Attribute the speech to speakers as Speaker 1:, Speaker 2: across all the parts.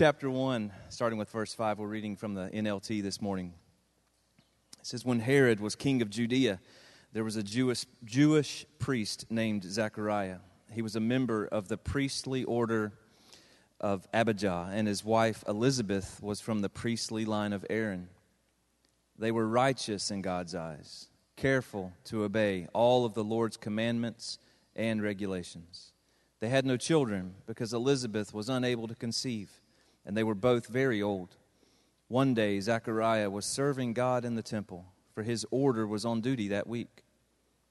Speaker 1: chapter 1, starting with verse 5, we're reading from the NLT this morning. It says, When Herod was king of Judea, there was a Jewish, Jewish priest named Zechariah. He was a member of the priestly order of Abijah, and his wife Elizabeth was from the priestly line of Aaron. They were righteous in God's eyes, careful to obey all of the Lord's commandments and regulations. They had no children because Elizabeth was unable to conceive, and they were both very old. One day, Zechariah was serving God in the temple, for his order was on duty that week.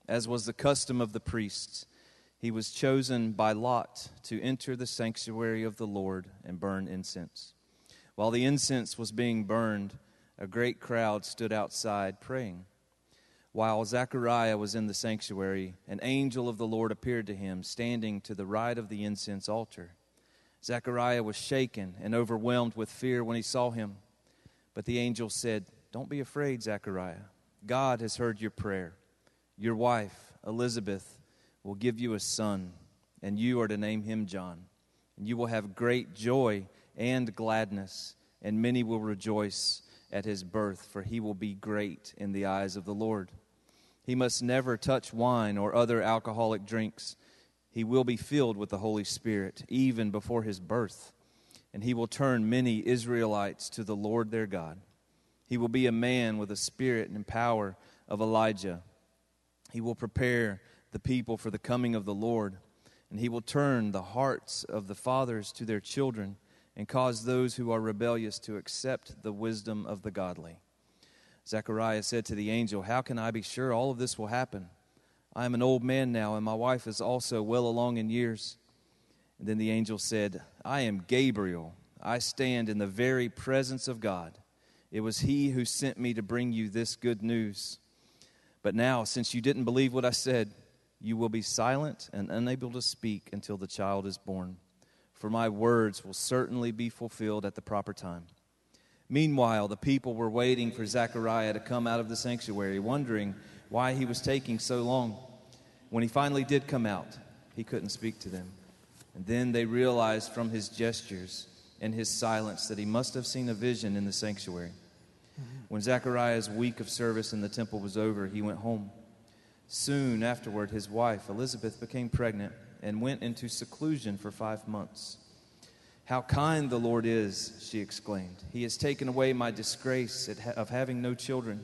Speaker 1: As was the custom of the priests, he was chosen by lot to enter the sanctuary of the Lord and burn incense. While the incense was being burned, a great crowd stood outside praying. While Zechariah was in the sanctuary, an angel of the Lord appeared to him, standing to the right of the incense altar. Zechariah was shaken and overwhelmed with fear when he saw him. But the angel said, Don't be afraid, Zechariah. God has heard your prayer. Your wife, Elizabeth, will give you a son, and you are to name him John. And you will have great joy and gladness, and many will rejoice at his birth, for he will be great in the eyes of the Lord. He must never touch wine or other alcoholic drinks. He will be filled with the Holy Spirit even before his birth, and he will turn many Israelites to the Lord their God. He will be a man with the spirit and power of Elijah. He will prepare the people for the coming of the Lord, and he will turn the hearts of the fathers to their children and cause those who are rebellious to accept the wisdom of the godly. Zechariah said to the angel, How can I be sure all of this will happen? I am an old man now, and my wife is also well along in years. And then the angel said, I am Gabriel. I stand in the very presence of God. It was he who sent me to bring you this good news. But now, since you didn't believe what I said, you will be silent and unable to speak until the child is born for my words will certainly be fulfilled at the proper time. Meanwhile, the people were waiting for Zechariah to come out of the sanctuary, wondering why he was taking so long. When he finally did come out, he couldn't speak to them. And then they realized from his gestures and his silence that he must have seen a vision in the sanctuary. Mm-hmm. When Zechariah's week of service in the temple was over, he went home. Soon afterward, his wife, Elizabeth, became pregnant and went into seclusion for five months. How kind the Lord is, she exclaimed. He has taken away my disgrace of having no children.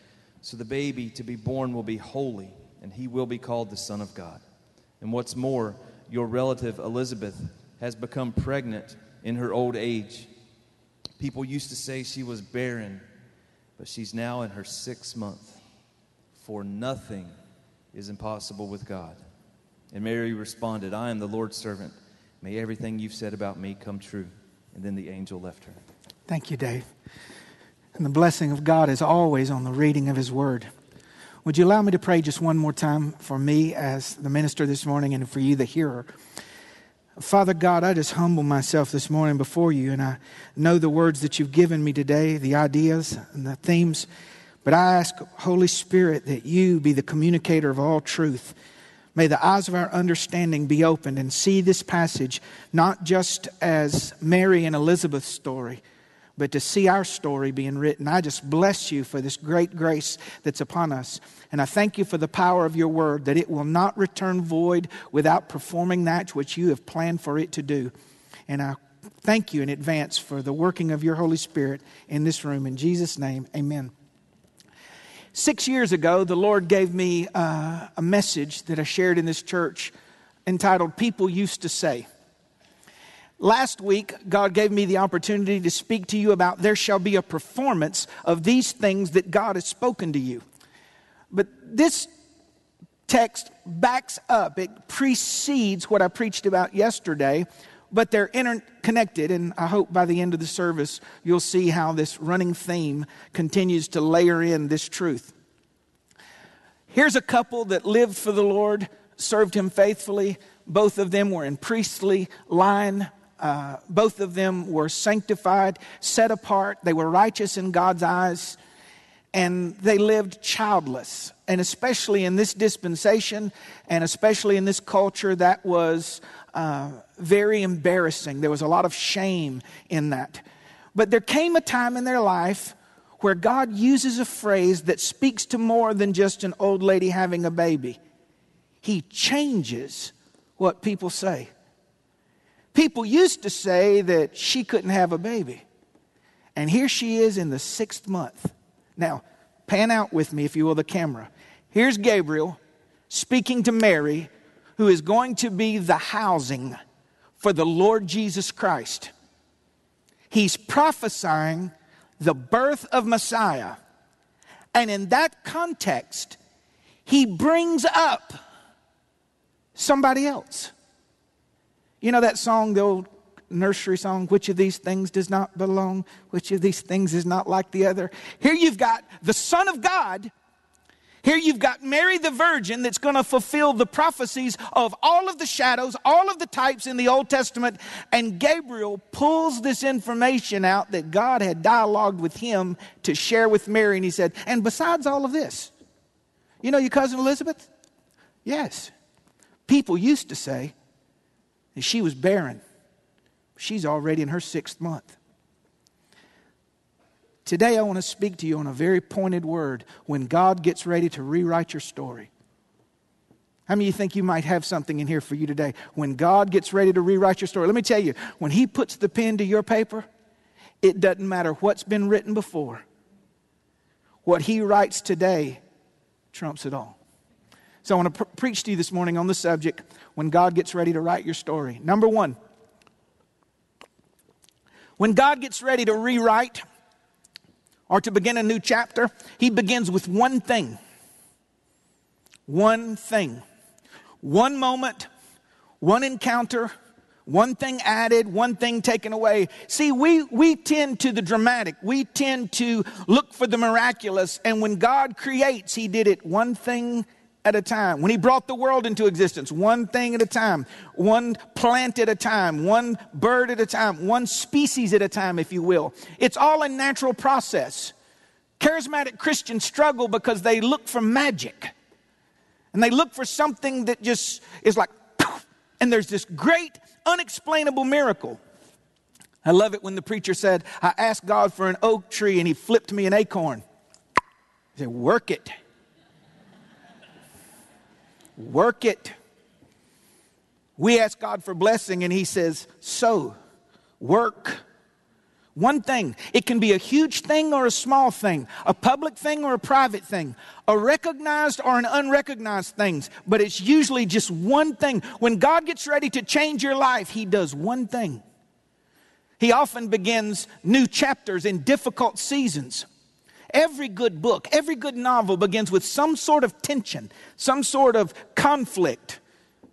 Speaker 1: So the baby to be born will be holy, and he will be called the Son of God. And what's more, your relative Elizabeth has become pregnant in her old age. People used to say she was barren, but she's now in her sixth month. For nothing is impossible with God. And Mary responded, I am the Lord's servant. May everything you've said about me come true. And then the angel left her.
Speaker 2: Thank you, Dave. And the blessing of God is always on the reading of His Word. Would you allow me to pray just one more time for me as the minister this morning and for you, the hearer? Father God, I just humble myself this morning before you, and I know the words that you've given me today, the ideas and the themes. But I ask, Holy Spirit, that you be the communicator of all truth May the eyes of our understanding be opened and see this passage not just as Mary and Elizabeth's story, but to see our story being written. I just bless you for this great grace that's upon us. And I thank you for the power of your word, that it will not return void without performing that which you have planned for it to do. And I Thank you in advance for the working of your Holy Spirit in this room. In Jesus' name, amen. Six years ago, the Lord gave me uh, a message that I shared in this church entitled People Used to Say. Last week, God gave me the opportunity to speak to you about there shall be a performance of these things that God has spoken to you. But this text backs up, it precedes what I preached about yesterday, but they're interconnected. And I hope by the end of the service, you'll see how this running theme continues to layer in this truth. Here's a couple that lived for the Lord, served Him faithfully. Both of them were in priestly line. Uh, both of them were sanctified, set apart. They were righteous in God's eyes and they lived childless. And especially in this dispensation, and especially in this culture, that was uh, very embarrassing. There was a lot of shame in that. But there came a time in their life where God uses a phrase that speaks to more than just an old lady having a baby. He changes what people say. People used to say that she couldn't have a baby. And here she is in the sixth month. Now, pan out with me, if you will, the camera. Here's Gabriel speaking to Mary, who is going to be the housing for the Lord Jesus Christ. He's prophesying the birth of Messiah. And in that context, he brings up somebody else. You know that song, the old nursery song, which of these things does not belong, which of these things is not like the other. Here you've got the Son of God. Here you've got Mary the Virgin that's going to fulfill the prophecies of all of the shadows, all of the types in the Old Testament. And Gabriel pulls this information out that God had dialogued with him to share with Mary. And he said, And besides all of this, you know your cousin Elizabeth? Yes. People used to say that she was barren. She's already in her sixth month. Today, I want to speak to you on a very pointed word when God gets ready to rewrite your story. How many of you think you might have something in here for you today? When God gets ready to rewrite your story, let me tell you, when He puts the pen to your paper, it doesn't matter what's been written before. What He writes today trumps it all. So I want to pr- preach to you this morning on the subject when God gets ready to write your story. Number one, when God gets ready to rewrite or to begin a new chapter, He begins with one thing. One thing. One moment, one encounter, one thing added, one thing taken away. See, we, we tend to the dramatic. We tend to look for the miraculous. And when God creates, He did it one thing at a time. When he brought the world into existence, one thing at a time, one plant at a time, one bird at a time, one species at a time, if you will. It's all a natural process. Charismatic Christians struggle because they look for magic. And they look for something that just is like, and there's this great, unexplainable miracle. I love it when the preacher said, I asked God for an oak tree and he flipped me an acorn. He said, Work it. Work it. We ask God for blessing, and He says, So, work. One thing. It can be a huge thing or a small thing, a public thing or a private thing, a recognized or an unrecognized thing, but it's usually just one thing. When God gets ready to change your life, He does one thing. He often begins new chapters in difficult seasons. Every good book, every good novel begins with some sort of tension, some sort of conflict,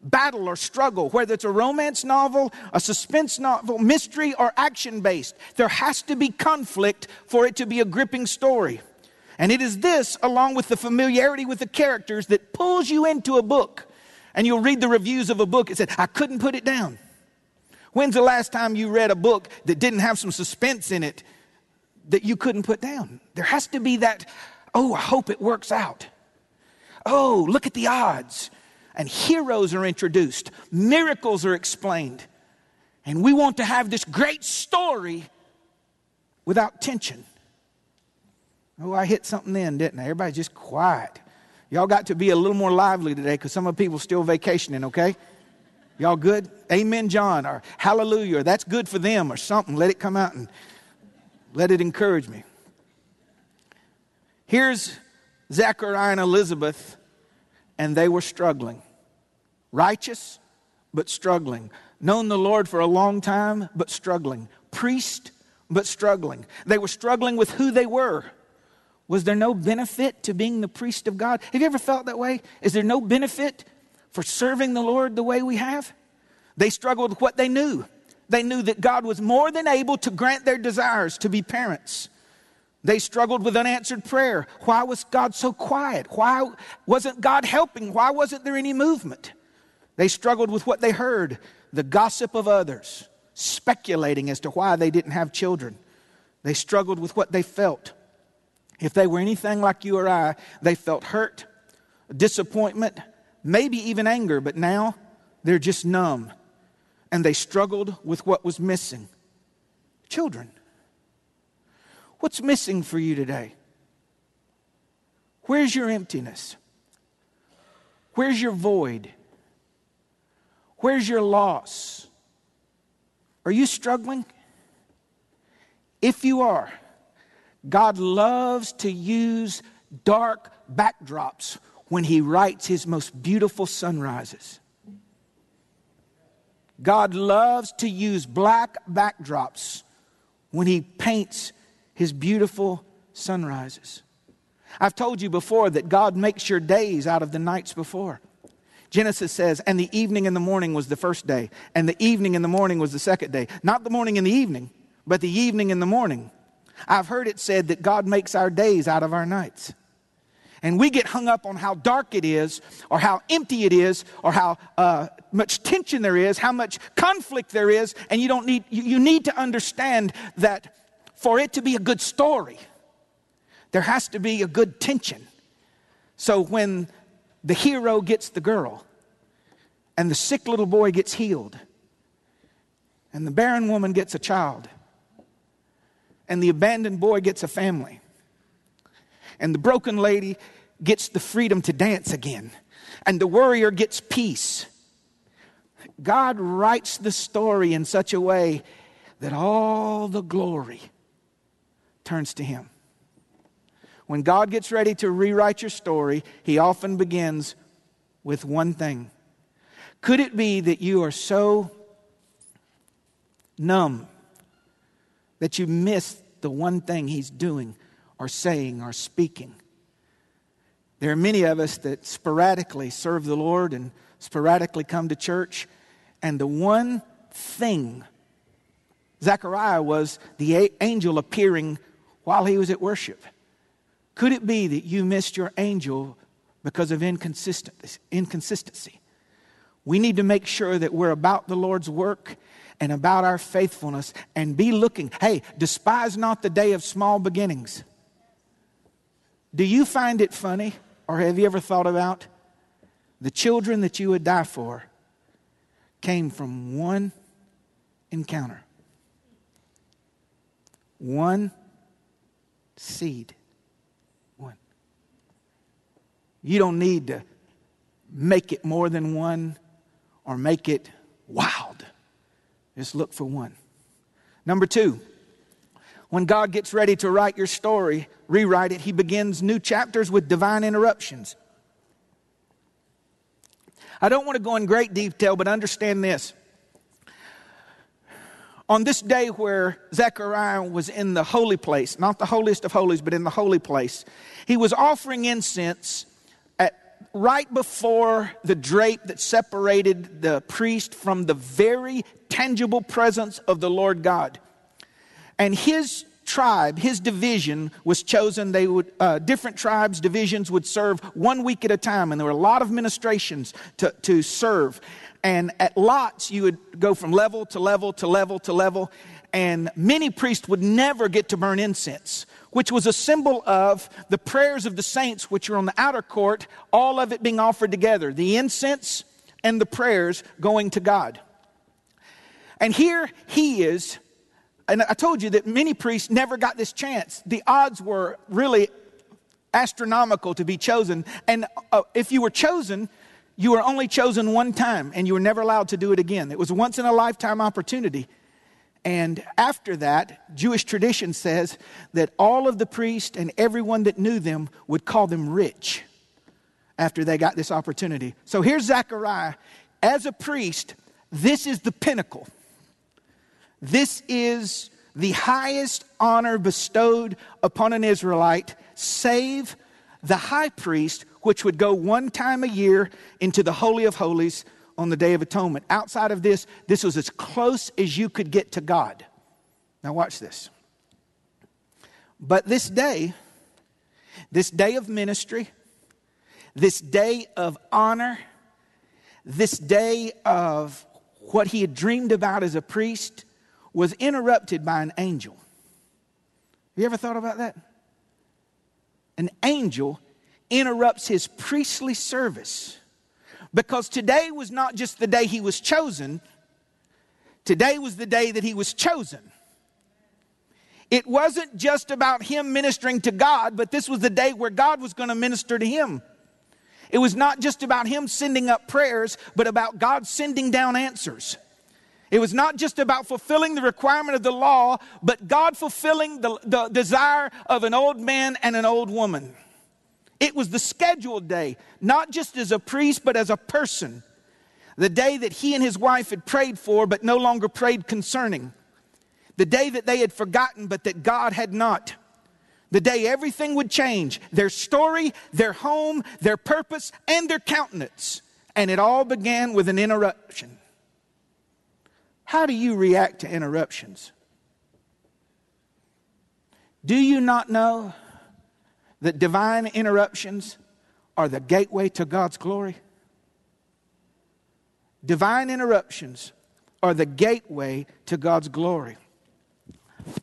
Speaker 2: battle, or struggle, whether it's a romance novel, a suspense novel, mystery, or action based. There has to be conflict for it to be a gripping story. And it is this, along with the familiarity with the characters, that pulls you into a book. And you'll read the reviews of a book. It said, I couldn't put it down. When's the last time you read a book that didn't have some suspense in it that you couldn't put down. There has to be that, oh, I hope it works out. Oh, look at the odds. And heroes are introduced, miracles are explained. And we want to have this great story without tension. Oh, I hit something in, didn't I? Everybody's just quiet. Y'all got to be a little more lively today because some of the people still vacationing, okay? Y'all good? Amen, John, or hallelujah, or that's good for them, or something. Let it come out and let it encourage me. Here's Zechariah and Elizabeth, and they were struggling. Righteous, but struggling. Known the Lord for a long time, but struggling. Priest, but struggling. They were struggling with who they were. Was there no benefit to being the priest of God? Have you ever felt that way? Is there no benefit for serving the Lord the way we have? They struggled with what they knew. They knew that God was more than able to grant their desires to be parents. They struggled with unanswered prayer. Why was God so quiet? Why wasn't God helping? Why wasn't there any movement? They struggled with what they heard the gossip of others, speculating as to why they didn't have children. They struggled with what they felt. If they were anything like you or I, they felt hurt, disappointment, maybe even anger, but now they're just numb. And they struggled with what was missing children. What's missing for you today? Where's your emptiness? Where's your void? Where's your loss? Are you struggling? If you are, God loves to use dark backdrops when He writes His most beautiful sunrises. God loves to use black backdrops when He paints His beautiful sunrises. I've told you before that God makes your days out of the nights before. Genesis says, and the evening and the morning was the first day, and the evening and the morning was the second day. Not the morning and the evening, but the evening and the morning. I've heard it said that God makes our days out of our nights. And we get hung up on how dark it is, or how empty it is, or how uh, much tension there is, how much conflict there is, and you don't need, you, you need to understand that for it to be a good story, there has to be a good tension. So when the hero gets the girl, and the sick little boy gets healed, and the barren woman gets a child, and the abandoned boy gets a family. And the broken lady gets the freedom to dance again. And the worrier gets peace. God writes the story in such a way that all the glory turns to Him. When God gets ready to rewrite your story, He often begins with one thing. Could it be that you are so numb that you miss the one thing He's doing or saying or speaking. There are many of us that sporadically serve the Lord and sporadically come to church, and the one thing Zechariah was the angel appearing while he was at worship. Could it be that you missed your angel because of inconsistency? We need to make sure that we're about the Lord's work and about our faithfulness and be looking. Hey, despise not the day of small beginnings. Do you find it funny, or have you ever thought about the children that you would die for came from one encounter? One seed. One. You don't need to make it more than one or make it wild. Just look for one. Number two, when God gets ready to write your story, rewrite it, He begins new chapters with divine interruptions. I don't want to go in great detail, but understand this. On this day where Zechariah was in the holy place, not the holiest of holies, but in the holy place, he was offering incense at, right before the drape that separated the priest from the very tangible presence of the Lord God. And his tribe, his division was chosen. They would, uh, different tribes, divisions would serve one week at a time, and there were a lot of ministrations to, to serve. And at lots, you would go from level to level to level to level, and many priests would never get to burn incense which was a symbol of the prayers of the saints, which are on the outer court, all of it being offered together the incense and the prayers going to God. And here he is, and I told you that many priests never got this chance. The odds were really astronomical to be chosen. And uh, if you were chosen, you were only chosen one time and you were never allowed to do it again. It was once in a lifetime opportunity. And after that, Jewish tradition says that all of the priests and everyone that knew them would call them rich after they got this opportunity. So here's Zechariah. As a priest, this is the pinnacle. This is the highest honor bestowed upon an Israelite, save the high priest, which would go one time a year into the Holy of Holies on the Day of Atonement. Outside of this, this was as close as you could get to God. Now, watch this. But this day, this day of ministry, this day of honor, this day of what he had dreamed about as a priest was interrupted by an angel. Have you ever thought about that? An angel interrupts his priestly service because today was not just the day he was chosen, today was the day that he was chosen. It wasn't just about him ministering to God, but this was the day where God was going to minister to him. It was not just about him sending up prayers, but about God sending down answers. It was not just about fulfilling the requirement of the law, but God fulfilling the, the desire of an old man and an old woman. It was the scheduled day, not just as a priest, but as a person. The day that he and his wife had prayed for, but no longer prayed concerning. The day that they had forgotten, but that God had not. The day everything would change their story, their home, their purpose, and their countenance. And it all began with an interruption. How do you react to interruptions? Do you not know that divine interruptions are the gateway to God's glory? Divine interruptions are the gateway to God's glory.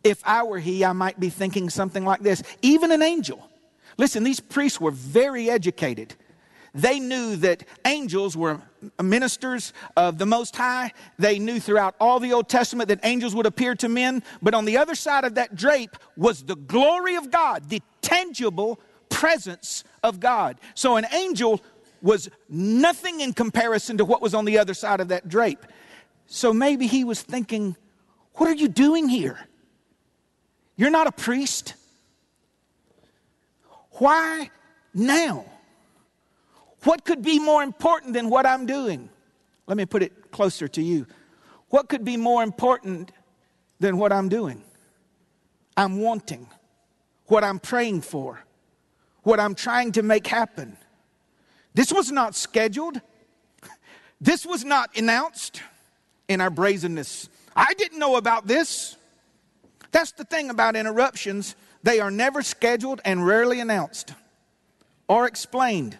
Speaker 2: If I were he, I might be thinking something like this. Even an angel. Listen, these priests were very educated. They knew that angels were ministers of the Most High. They knew throughout all the Old Testament that angels would appear to men. But on the other side of that drape was the glory of God, the tangible presence of God. So an angel was nothing in comparison to what was on the other side of that drape. So maybe he was thinking, What are you doing here? You're not a priest. Why now? What could be more important than what I'm doing? Let me put it closer to you. What could be more important than what I'm doing? I'm wanting, what I'm praying for, what I'm trying to make happen. This was not scheduled. This was not announced in our brazenness. I didn't know about this. That's the thing about interruptions. They are never scheduled and rarely announced or explained.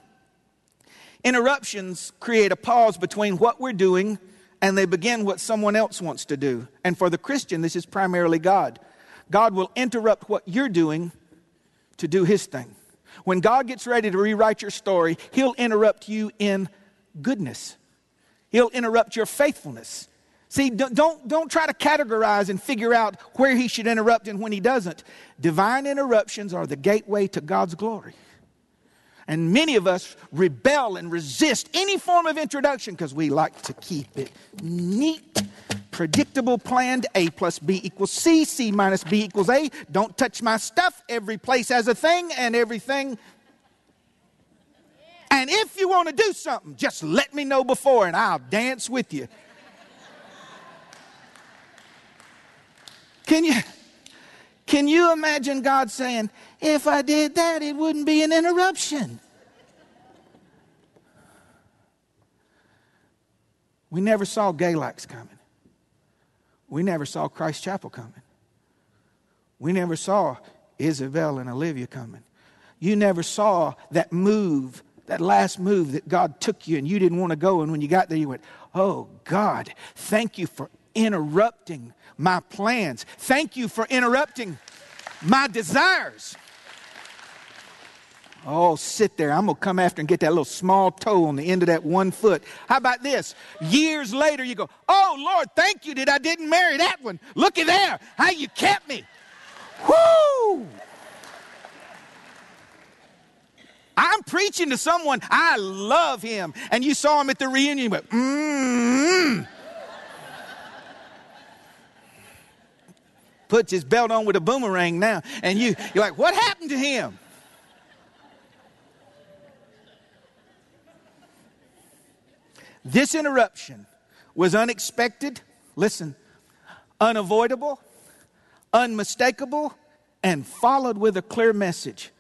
Speaker 2: Interruptions create a pause between what we're doing and they begin what someone else wants to do. And for the Christian, this is primarily God. God will interrupt what you're doing to do His thing. When God gets ready to rewrite your story, He'll interrupt you in goodness, He'll interrupt your faithfulness. See, don't, don't try to categorize and figure out where He should interrupt and when He doesn't. Divine interruptions are the gateway to God's glory. And many of us rebel and resist any form of introduction because we like to keep it neat, predictable, planned. A plus B equals C, C minus B equals A. Don't touch my stuff. Every place has a thing, and everything. And if you want to do something, just let me know before and I'll dance with you. Can you? Can you imagine God saying, if I did that, it wouldn't be an interruption? We never saw Galax coming. We never saw Christ Chapel coming. We never saw Isabel and Olivia coming. You never saw that move, that last move that God took you and you didn't want to go. And when you got there, you went, Oh, God, thank you for interrupting my plans. Thank you for interrupting my desires. Oh, sit there. I'm going to come after and get that little small toe on the end of that one foot. How about this? Years later, you go, Oh, Lord, thank you that I didn't marry that one. Looky there, how you kept me. Whoo! I'm preaching to someone, I love him. And you saw him at the reunion, but mmm. Puts his belt on with a boomerang now. And you, you're like, what happened to him? This interruption was unexpected, listen, unavoidable, unmistakable, and followed with a clear message.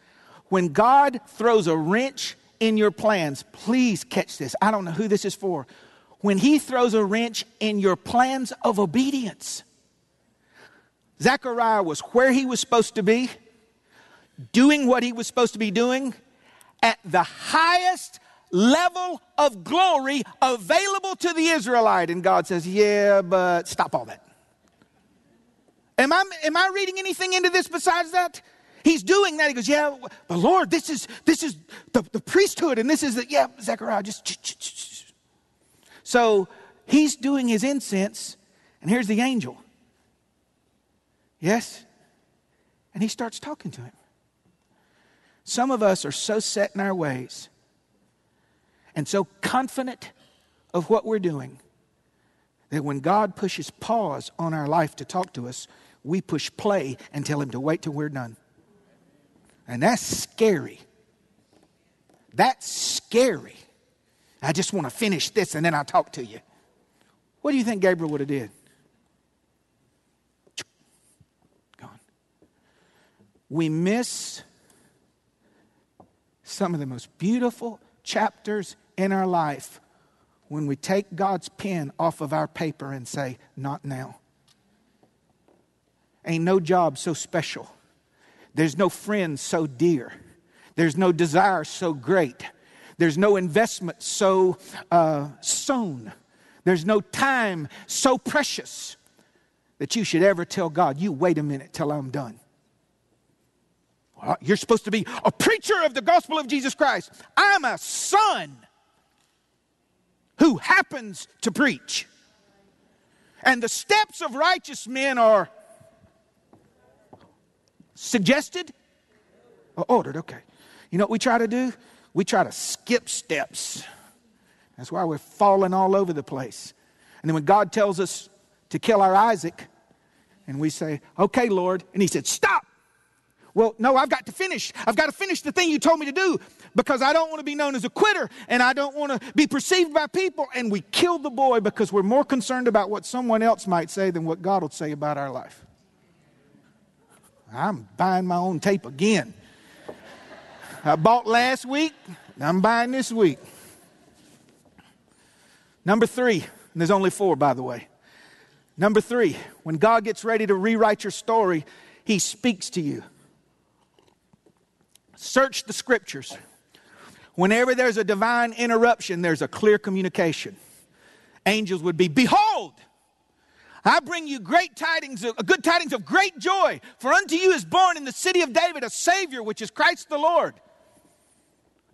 Speaker 2: When God throws a wrench in your plans, please catch this. I don't know who this is for. When He throws a wrench in your plans of obedience, Zechariah was where he was supposed to be, doing what he was supposed to be doing at the highest level of glory available to the Israelite. And God says, Yeah, but stop all that. Am I, am I reading anything into this besides that? He's doing that. He goes, Yeah, but Lord, this is this is the, the priesthood, and this is the yeah, Zechariah, just so he's doing his incense, and here's the angel. Yes? And he starts talking to him. Some of us are so set in our ways and so confident of what we're doing that when God pushes pause on our life to talk to us, we push play and tell Him to wait till we're done. And that's scary. That's scary. I just want to finish this and then I'll talk to you. What do you think Gabriel would have did? We miss some of the most beautiful chapters in our life when we take God's pen off of our paper and say, Not now. Ain't no job so special. There's no friend so dear. There's no desire so great. There's no investment so uh, sown. There's no time so precious that you should ever tell God, You wait a minute till I'm done. You're supposed to be a preacher of the gospel of Jesus Christ. I'm a son who happens to preach. And the steps of righteous men are suggested or ordered. Okay. You know what we try to do? We try to skip steps. That's why we're falling all over the place. And then when God tells us to kill our Isaac, and we say, Okay, Lord, and He said, Stop. Well, no, I've got to finish. I've got to finish the thing you told me to do because I don't want to be known as a quitter and I don't want to be perceived by people. And we killed the boy because we're more concerned about what someone else might say than what God will say about our life. I'm buying my own tape again. I bought last week, I'm buying this week. Number three, and there's only four, by the way. Number three, when God gets ready to rewrite your story, He speaks to you. Search the scriptures. Whenever there's a divine interruption, there's a clear communication. Angels would be, Behold, I bring you great tidings, of, good tidings of great joy, for unto you is born in the city of David a Savior, which is Christ the Lord.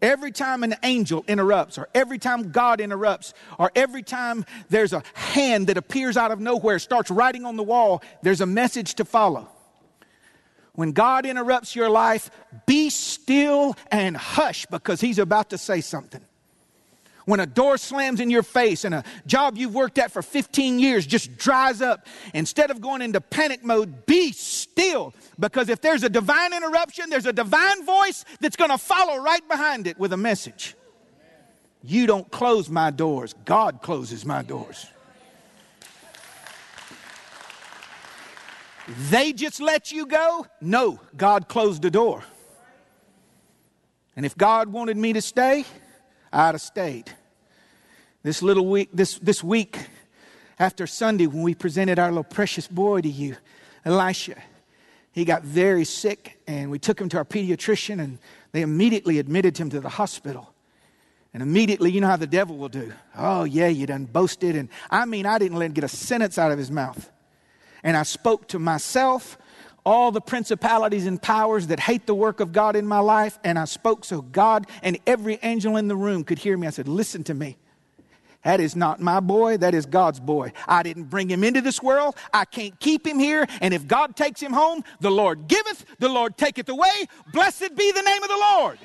Speaker 2: Every time an angel interrupts, or every time God interrupts, or every time there's a hand that appears out of nowhere, starts writing on the wall, there's a message to follow. When God interrupts your life, be still and hush because He's about to say something. When a door slams in your face and a job you've worked at for 15 years just dries up, instead of going into panic mode, be still. Because if there's a divine interruption, there's a divine voice that's going to follow right behind it with a message. You don't close my doors, God closes my doors. They just let you go? No, God closed the door. And if God wanted me to stay, I'd have stayed. This little week, this, this week after Sunday, when we presented our little precious boy to you, Elisha, he got very sick, and we took him to our pediatrician, and they immediately admitted him to the hospital. And immediately, you know how the devil will do. Oh, yeah, you done boasted. And I mean, I didn't let him get a sentence out of his mouth and I spoke to myself, all the principalities and powers that hate the work of God in my life, and I spoke so God and every angel in the room could hear me. I said, Listen to me. That is not my boy, that is God's boy. I didn't bring him into this world. I can't keep him here. And if God takes him home, the Lord giveth, the Lord taketh away. Blessed be the name of the Lord.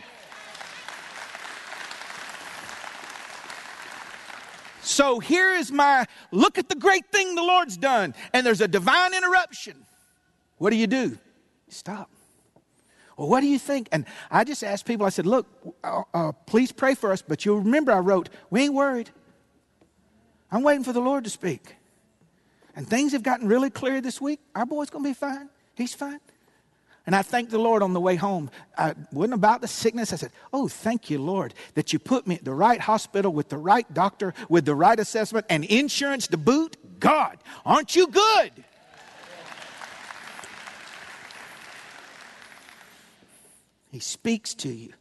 Speaker 2: So here is my look at the great thing the Lord's done, and there's a divine interruption. What do you do? Stop. Well, what do you think? And I just asked people, I said, look, uh, uh, please pray for us, but you'll remember I wrote, we ain't worried. I'm waiting for the Lord to speak. And things have gotten really clear this week. Our boy's going to be fine. He's fine. And I thanked the Lord on the way home. I wasn't about the sickness. I said, Oh, thank you, Lord, that you put me at the right hospital with the right doctor, with the right assessment, and insurance to boot. God, aren't you good? He speaks to you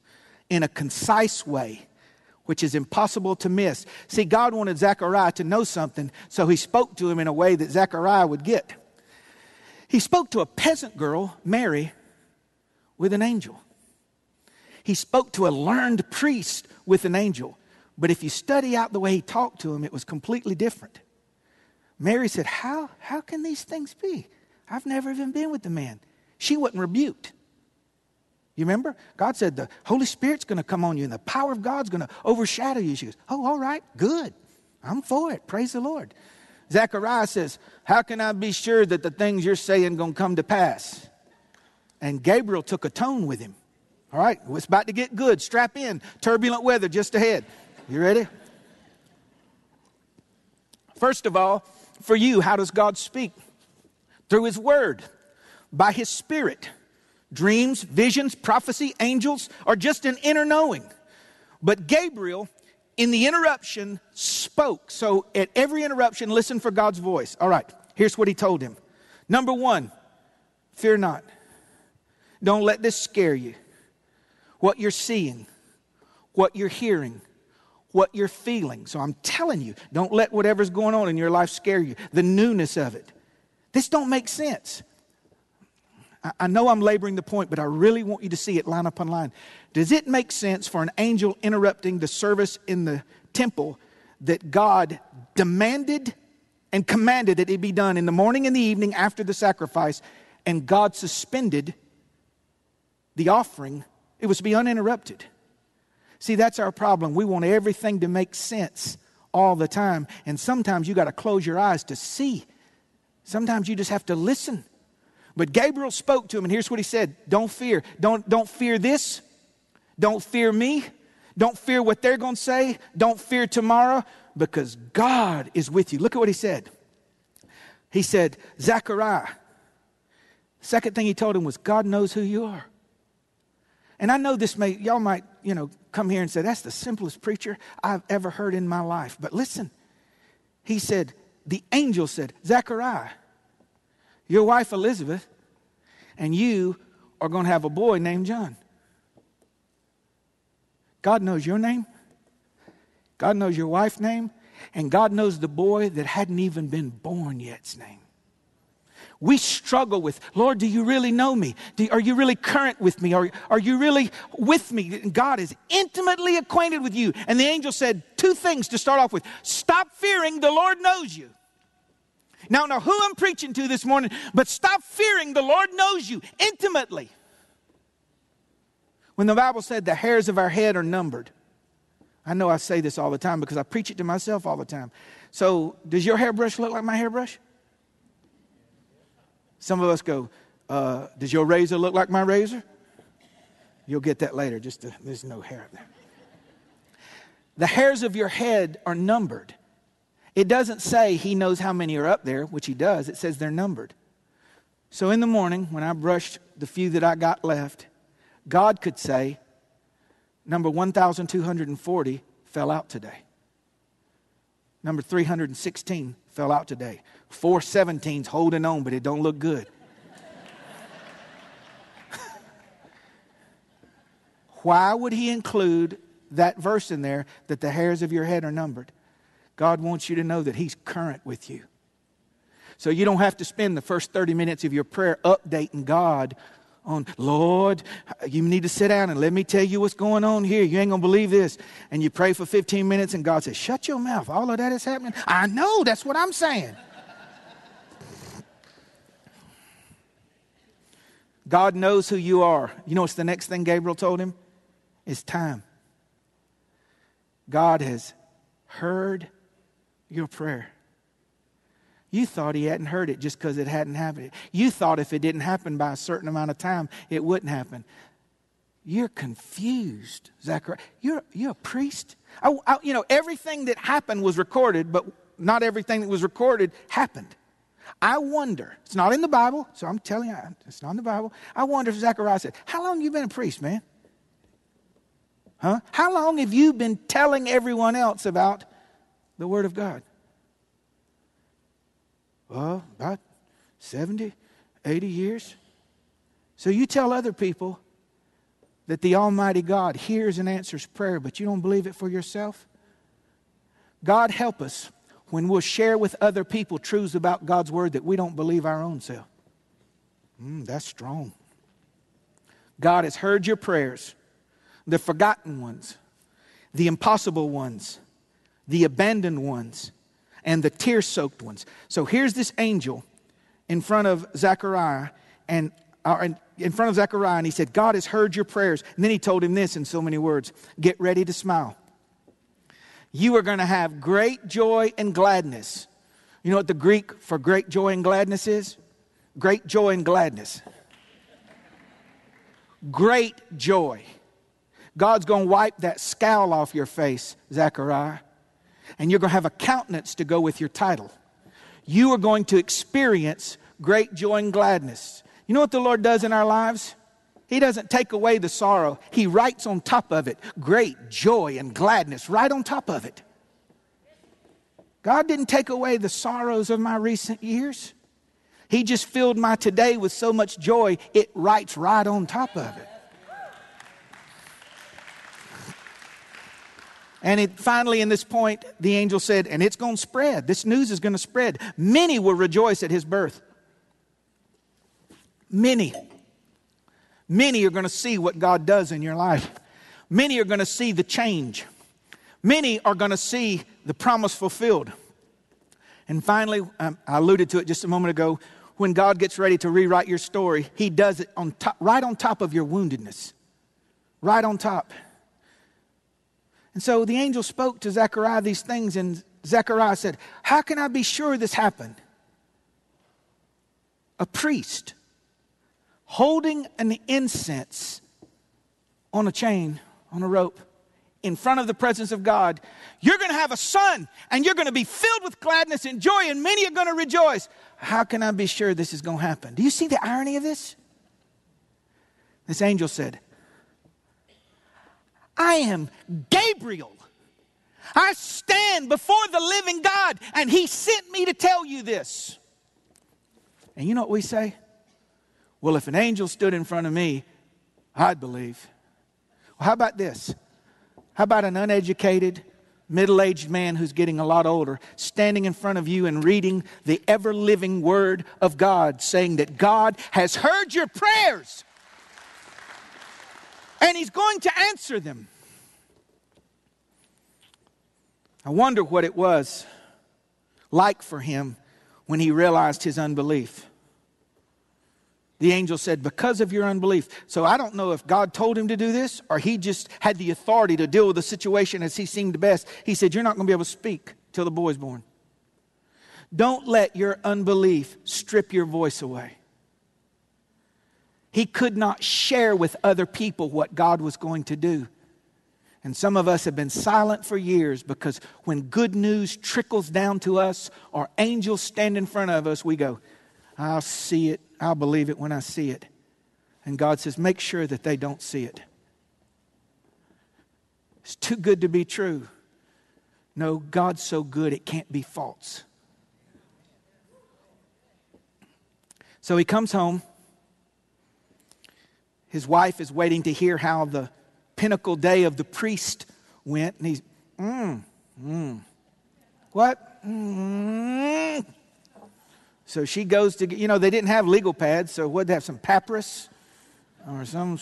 Speaker 2: in a concise way, which is impossible to miss. See, God wanted Zechariah to know something, so he spoke to him in a way that Zechariah would get. He spoke to a peasant girl, Mary, with an angel. He spoke to a learned priest with an angel. But if you study out the way he talked to him, it was completely different. Mary said, How, how can these things be? I've never even been with the man. She wasn't rebuked. You remember? God said the Holy Spirit's going to come on you and the power of God's going to overshadow you. She goes, Oh, all right, good. I'm for it. Praise the Lord. Zechariah says, How can I be sure that the things you're saying going to come to pass? And Gabriel took a tone with him. All right, it's about to get good. Strap in. Turbulent weather just ahead. You ready? First of all, for you, how does God speak? Through His Word, by His Spirit. Dreams, visions, prophecy, angels are just an inner knowing. But Gabriel, in the interruption, spoke. So at every interruption, listen for God's voice. All right, here's what he told him. Number one, fear not. Don't let this scare you. What you're seeing, what you're hearing, what you're feeling. So I'm telling you, don't let whatever's going on in your life scare you. The newness of it. This don't make sense. I know I'm laboring the point, but I really want you to see it line upon line. Does it make sense for an angel interrupting the service in the temple that God demanded and commanded that it be done in the morning and the evening after the sacrifice, and God suspended the offering? It was to be uninterrupted. See, that's our problem. We want everything to make sense all the time, and sometimes you got to close your eyes to see. Sometimes you just have to listen but Gabriel spoke to him, and here's what he said Don't fear. Don't, don't fear this. Don't fear me. Don't fear what they're going to say. Don't fear tomorrow because God is with you. Look at what he said. He said, Zechariah. Second thing he told him was, God knows who you are. And I know this may, y'all might, you know, come here and say, that's the simplest preacher I've ever heard in my life. But listen, he said, the angel said, Zechariah, your wife Elizabeth, and you are going to have a boy named John. God knows your name, God knows your wife's name, and God knows the boy that hadn't even been born yet's name. We struggle with, Lord, do you really know me? Do, are you really current with me? Are, are you really with me? God is intimately acquainted with you. And the angel said two things to start off with Stop fearing, the Lord knows you. Now, know who I'm preaching to this morning, but stop fearing. The Lord knows you intimately. When the Bible said the hairs of our head are numbered, I know I say this all the time because I preach it to myself all the time. So, does your hairbrush look like my hairbrush? Some of us go, uh, Does your razor look like my razor? You'll get that later. Just to, there's no hair up there. The hairs of your head are numbered. It doesn't say he knows how many are up there, which he does. It says they're numbered. So in the morning, when I brushed the few that I got left, God could say, number 1,240 fell out today. Number 316 fell out today. 417's holding on, but it don't look good. Why would he include that verse in there that the hairs of your head are numbered? God wants you to know that He's current with you. So you don't have to spend the first 30 minutes of your prayer updating God on, Lord, you need to sit down and let me tell you what's going on here. You ain't going to believe this. And you pray for 15 minutes and God says, Shut your mouth. All of that is happening. I know. That's what I'm saying. God knows who you are. You know what's the next thing Gabriel told him? It's time. God has heard your prayer. You thought he hadn't heard it just because it hadn't happened. You thought if it didn't happen by a certain amount of time, it wouldn't happen. You're confused, Zechariah. You're, you're a priest. I, I, you know, everything that happened was recorded, but not everything that was recorded happened. I wonder, it's not in the Bible, so I'm telling you, it's not in the Bible. I wonder if Zechariah said, How long you been a priest, man? Huh? How long have you been telling everyone else about the Word of God? Well, about 70, 80 years. So you tell other people that the Almighty God hears and answers prayer, but you don't believe it for yourself? God help us when we'll share with other people truths about God's Word that we don't believe our own self. Mm, that's strong. God has heard your prayers, the forgotten ones, the impossible ones, the abandoned ones, and the tear soaked ones. So here's this angel in front of Zechariah, and uh, in front of Zechariah, and he said, God has heard your prayers. And then he told him this in so many words Get ready to smile. You are going to have great joy and gladness. You know what the Greek for great joy and gladness is? Great joy and gladness. Great joy. God's going to wipe that scowl off your face, Zechariah and you're going to have a countenance to go with your title. You are going to experience great joy and gladness. You know what the Lord does in our lives? He doesn't take away the sorrow, He writes on top of it great joy and gladness, right on top of it. God didn't take away the sorrows of my recent years. He just filled my today with so much joy, it writes right on top of it. And it, finally, in this point, the angel said, and it's going to spread. This news is going to spread. Many will rejoice at his birth. Many. Many are going to see what God does in your life. Many are going to see the change. Many are going to see the promise fulfilled. And finally, um, I alluded to it just a moment ago. When God gets ready to rewrite your story, He does it on top, right on top of your woundedness. Right on top. And so the angel spoke to Zechariah these things, and Zechariah said, How can I be sure this happened? A priest holding an incense on a chain, on a rope, in front of the presence of God. You're going to have a son, and you're going to be filled with gladness and joy, and many are going to rejoice. How can I be sure this is going to happen? Do you see the irony of this? This angel said, I am Gabriel. I stand before the living God, and He sent me to tell you this. And you know what we say? Well, if an angel stood in front of me, I'd believe. Well, how about this? How about an uneducated, middle aged man who's getting a lot older standing in front of you and reading the ever living Word of God, saying that God has heard your prayers? And He's going to answer them. I wonder what it was like for him when he realized his unbelief. The angel said, Because of your unbelief. So I don't know if God told him to do this or he just had the authority to deal with the situation as he seemed best. He said, You're not going to be able to speak till the boy's born. Don't let your unbelief strip your voice away. He could not share with other people what God was going to do. And some of us have been silent for years because when good news trickles down to us or angels stand in front of us, we go, I'll see it, I'll believe it when I see it. And God says, make sure that they don't see it. It's too good to be true. No, God's so good it can't be false. So he comes home. His wife is waiting to hear how the pinnacle day of the priest went, and he's, mm, mm. What? Mm. So she goes to, you know, they didn't have legal pads, so what, they have some papyrus or some.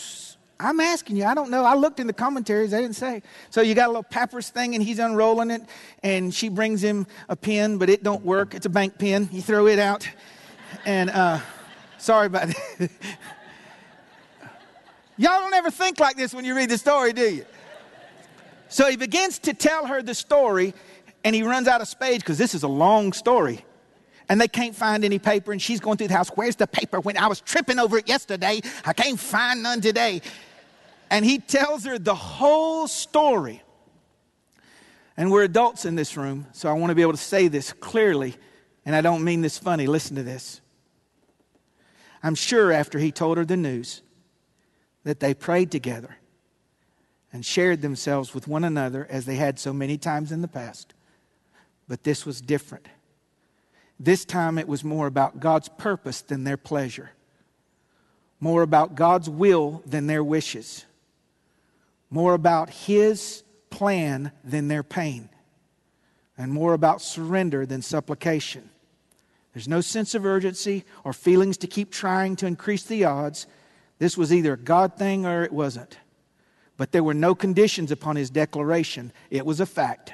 Speaker 2: I'm asking you, I don't know. I looked in the commentaries, they didn't say. So you got a little papyrus thing, and he's unrolling it, and she brings him a pen, but it don't work. It's a bank pen. You throw it out, and uh, sorry about that. Y'all don't ever think like this when you read the story, do you? So he begins to tell her the story, and he runs out of spades because this is a long story. And they can't find any paper, and she's going through the house. Where's the paper? When I was tripping over it yesterday, I can't find none today. And he tells her the whole story. And we're adults in this room, so I want to be able to say this clearly, and I don't mean this funny. Listen to this. I'm sure after he told her the news that they prayed together and shared themselves with one another as they had so many times in the past. But this was different. This time it was more about God's purpose than their pleasure, more about God's will than their wishes, more about His plan than their pain, and more about surrender than supplication. There's no sense of urgency or feelings to keep trying to increase the odds. This was either a God thing or it wasn't. But there were no conditions upon his declaration. It was a fact.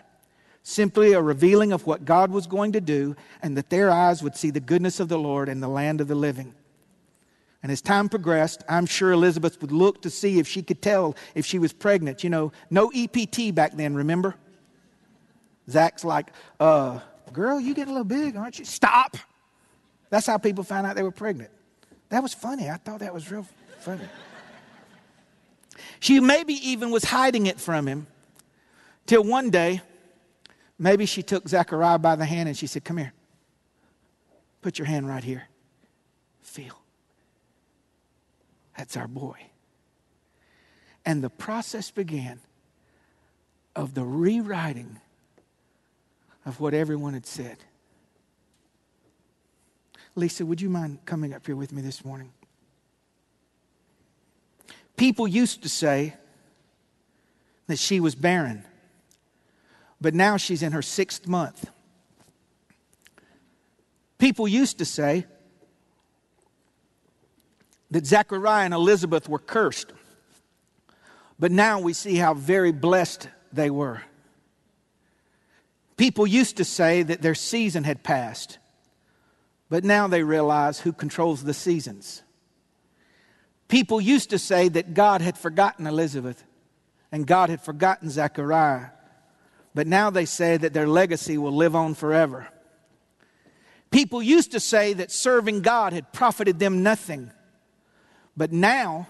Speaker 2: Simply a revealing of what God was going to do, and that their eyes would see the goodness of the Lord in the land of the living. And as time progressed, I'm sure Elizabeth would look to see if she could tell if she was pregnant. You know, no EPT back then, remember? Zach's like, uh, girl, you getting a little big, aren't you? Stop. That's how people found out they were pregnant. That was funny. I thought that was real funny. She maybe even was hiding it from him till one day, maybe she took Zechariah by the hand and she said, Come here. Put your hand right here. Feel. That's our boy. And the process began of the rewriting of what everyone had said. Lisa, would you mind coming up here with me this morning? People used to say that she was barren, but now she's in her sixth month. People used to say that Zechariah and Elizabeth were cursed, but now we see how very blessed they were. People used to say that their season had passed, but now they realize who controls the seasons. People used to say that God had forgotten Elizabeth and God had forgotten Zechariah, but now they say that their legacy will live on forever. People used to say that serving God had profited them nothing, but now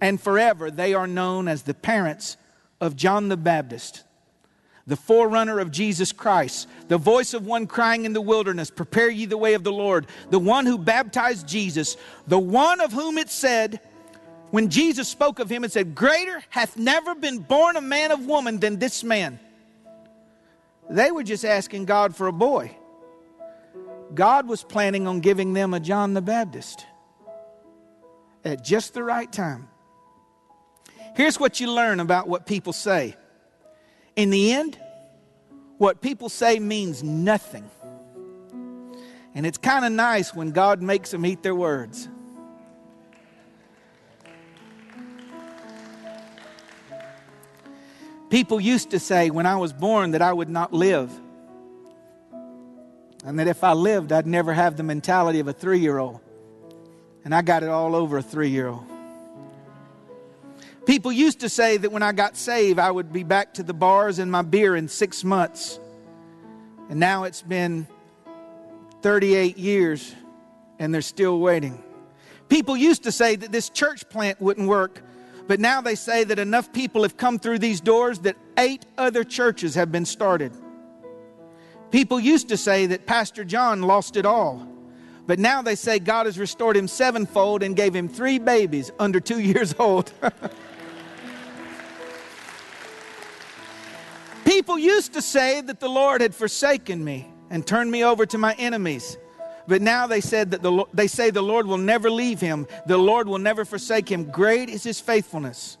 Speaker 2: and forever they are known as the parents of John the Baptist the forerunner of Jesus Christ, the voice of one crying in the wilderness, Prepare ye the way of the Lord, the one who baptized Jesus, the one of whom it said, when Jesus spoke of him, it said, Greater hath never been born a man of woman than this man. They were just asking God for a boy. God was planning on giving them a John the Baptist at just the right time. Here's what you learn about what people say in the end, what people say means nothing. And it's kind of nice when God makes them eat their words. People used to say when I was born that I would not live. And that if I lived, I'd never have the mentality of a three year old. And I got it all over a three year old. People used to say that when I got saved, I would be back to the bars and my beer in six months. And now it's been 38 years and they're still waiting. People used to say that this church plant wouldn't work, but now they say that enough people have come through these doors that eight other churches have been started. People used to say that Pastor John lost it all, but now they say God has restored him sevenfold and gave him three babies under two years old. People used to say that the Lord had forsaken me and turned me over to my enemies. But now they said that the, they say the Lord will never leave him. The Lord will never forsake him. Great is his faithfulness.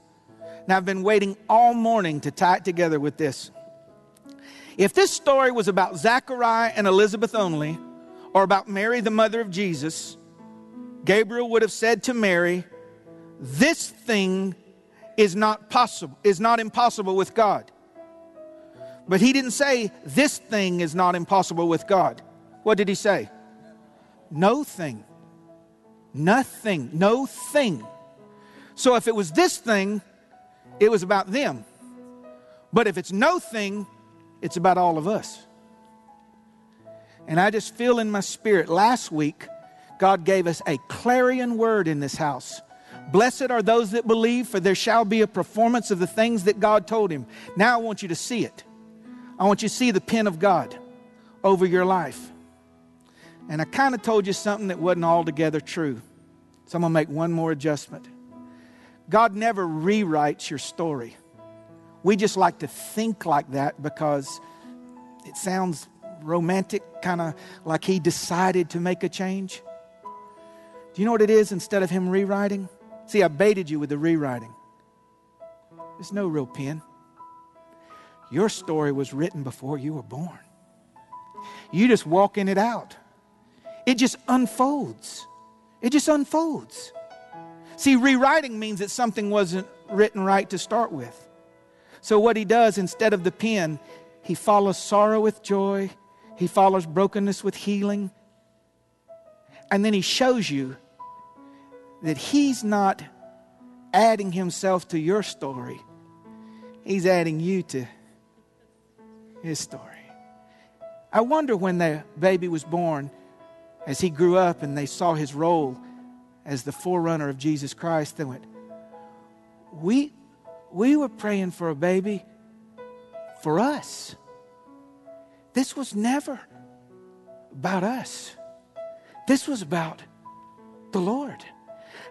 Speaker 2: Now I've been waiting all morning to tie it together with this. If this story was about Zachariah and Elizabeth only, or about Mary, the mother of Jesus, Gabriel would have said to Mary, This thing is not possible, is not impossible with God. But he didn't say, This thing is not impossible with God. What did he say? No thing. Nothing. No thing. So if it was this thing, it was about them. But if it's no thing, it's about all of us. And I just feel in my spirit last week, God gave us a clarion word in this house. Blessed are those that believe, for there shall be a performance of the things that God told him. Now I want you to see it. I want you to see the pen of God over your life. And I kind of told you something that wasn't altogether true. So I'm going to make one more adjustment. God never rewrites your story. We just like to think like that because it sounds romantic, kind of like He decided to make a change. Do you know what it is instead of Him rewriting? See, I baited you with the rewriting. There's no real pen. Your story was written before you were born. You just walking it out. It just unfolds. It just unfolds. See, rewriting means that something wasn't written right to start with. So, what he does instead of the pen, he follows sorrow with joy, he follows brokenness with healing, and then he shows you that he's not adding himself to your story, he's adding you to his story. I wonder when the baby was born, as he grew up and they saw his role as the forerunner of Jesus Christ, they went, We, we were praying for a baby for us. This was never about us, this was about the Lord.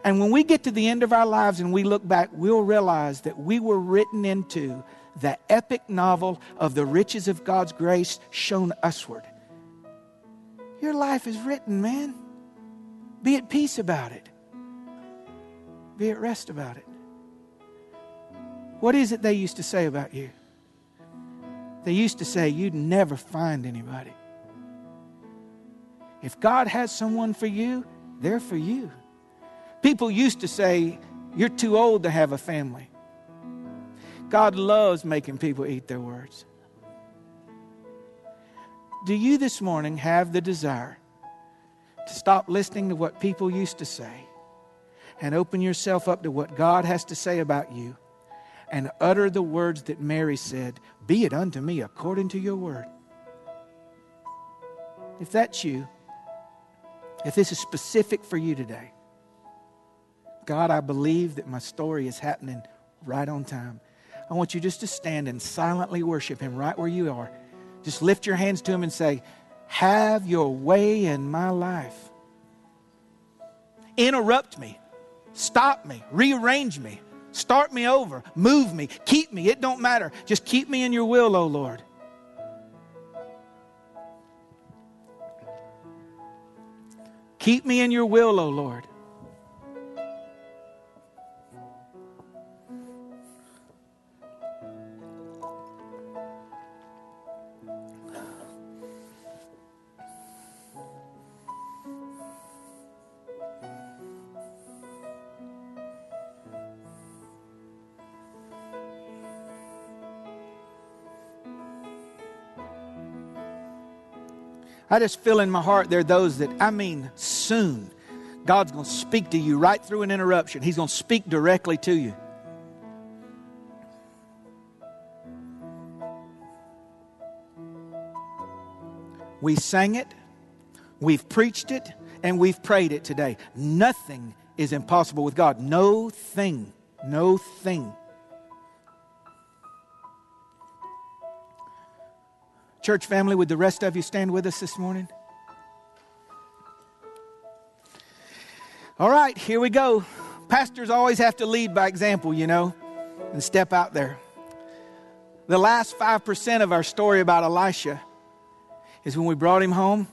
Speaker 2: And when we get to the end of our lives and we look back, we'll realize that we were written into the epic novel of the riches of God's grace shown usward. Your life is written, man. Be at peace about it, be at rest about it. What is it they used to say about you? They used to say, You'd never find anybody. If God has someone for you, they're for you. People used to say, You're too old to have a family. God loves making people eat their words. Do you this morning have the desire to stop listening to what people used to say and open yourself up to what God has to say about you and utter the words that Mary said Be it unto me according to your word? If that's you, if this is specific for you today, God, I believe that my story is happening right on time. I want you just to stand and silently worship Him right where you are. Just lift your hands to Him and say, Have your way in my life. Interrupt me, stop me, rearrange me, start me over, move me, keep me. It don't matter. Just keep me in your will, O oh Lord. Keep me in your will, O oh Lord. I just feel in my heart there are those that, I mean, soon, God's going to speak to you right through an interruption. He's going to speak directly to you. We sang it, we've preached it, and we've prayed it today. Nothing is impossible with God. No thing, no thing. Church family, would the rest of you stand with us this morning? All right, here we go. Pastors always have to lead by example, you know, and step out there. The last 5% of our story about Elisha is when we brought him home,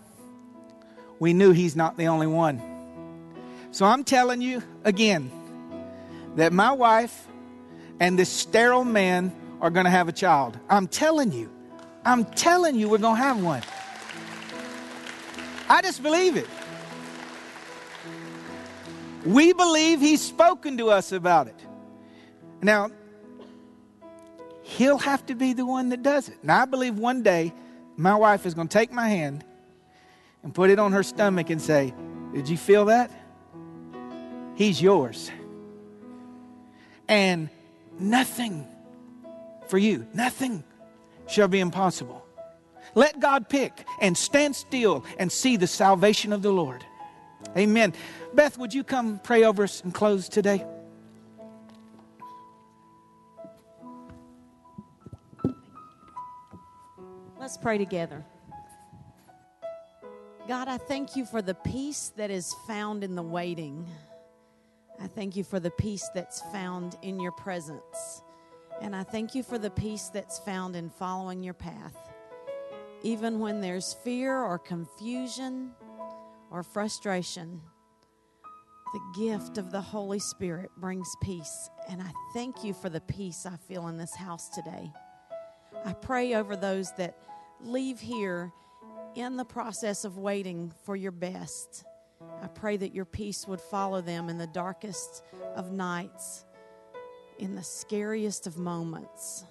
Speaker 2: we knew he's not the only one. So I'm telling you again that my wife and this sterile man are going to have a child. I'm telling you. I'm telling you, we're going to have one. I just believe it. We believe He's spoken to us about it. Now, He'll have to be the one that does it. Now, I believe one day my wife is going to take my hand and put it on her stomach and say, Did you feel that? He's yours. And nothing for you, nothing shall be impossible. Let God pick and stand still and see the salvation of the Lord. Amen. Beth, would you come pray over us and close today?
Speaker 3: Let's pray together. God, I thank you for the peace that is found in the waiting. I thank you for the peace that's found in your presence. And I thank you for the peace that's found in following your path. Even when there's fear or confusion or frustration, the gift of the Holy Spirit brings peace. And I thank you for the peace I feel in this house today. I pray over those that leave here in the process of waiting for your best. I pray that your peace would follow them in the darkest of nights, in the scariest of moments,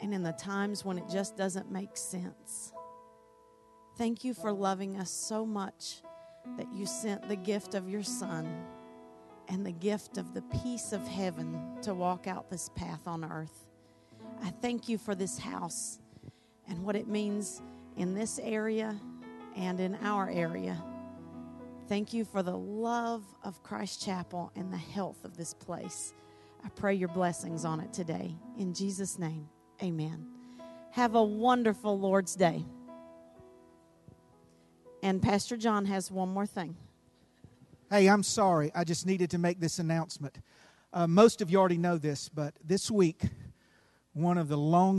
Speaker 3: and in the times when it just doesn't make sense. Thank you for loving us so much that you sent the gift of your Son and the gift of the peace of heaven to walk out this path on earth. I thank you for this house and what it means in this area and in our area. Thank you for the love of Christ Chapel and the health of this place. I pray your blessings on it today. In Jesus' name, amen. Have a wonderful Lord's Day. And Pastor John has one more thing.
Speaker 2: Hey, I'm sorry. I just needed to make this announcement. Uh, most of you already know this, but this week, one of the long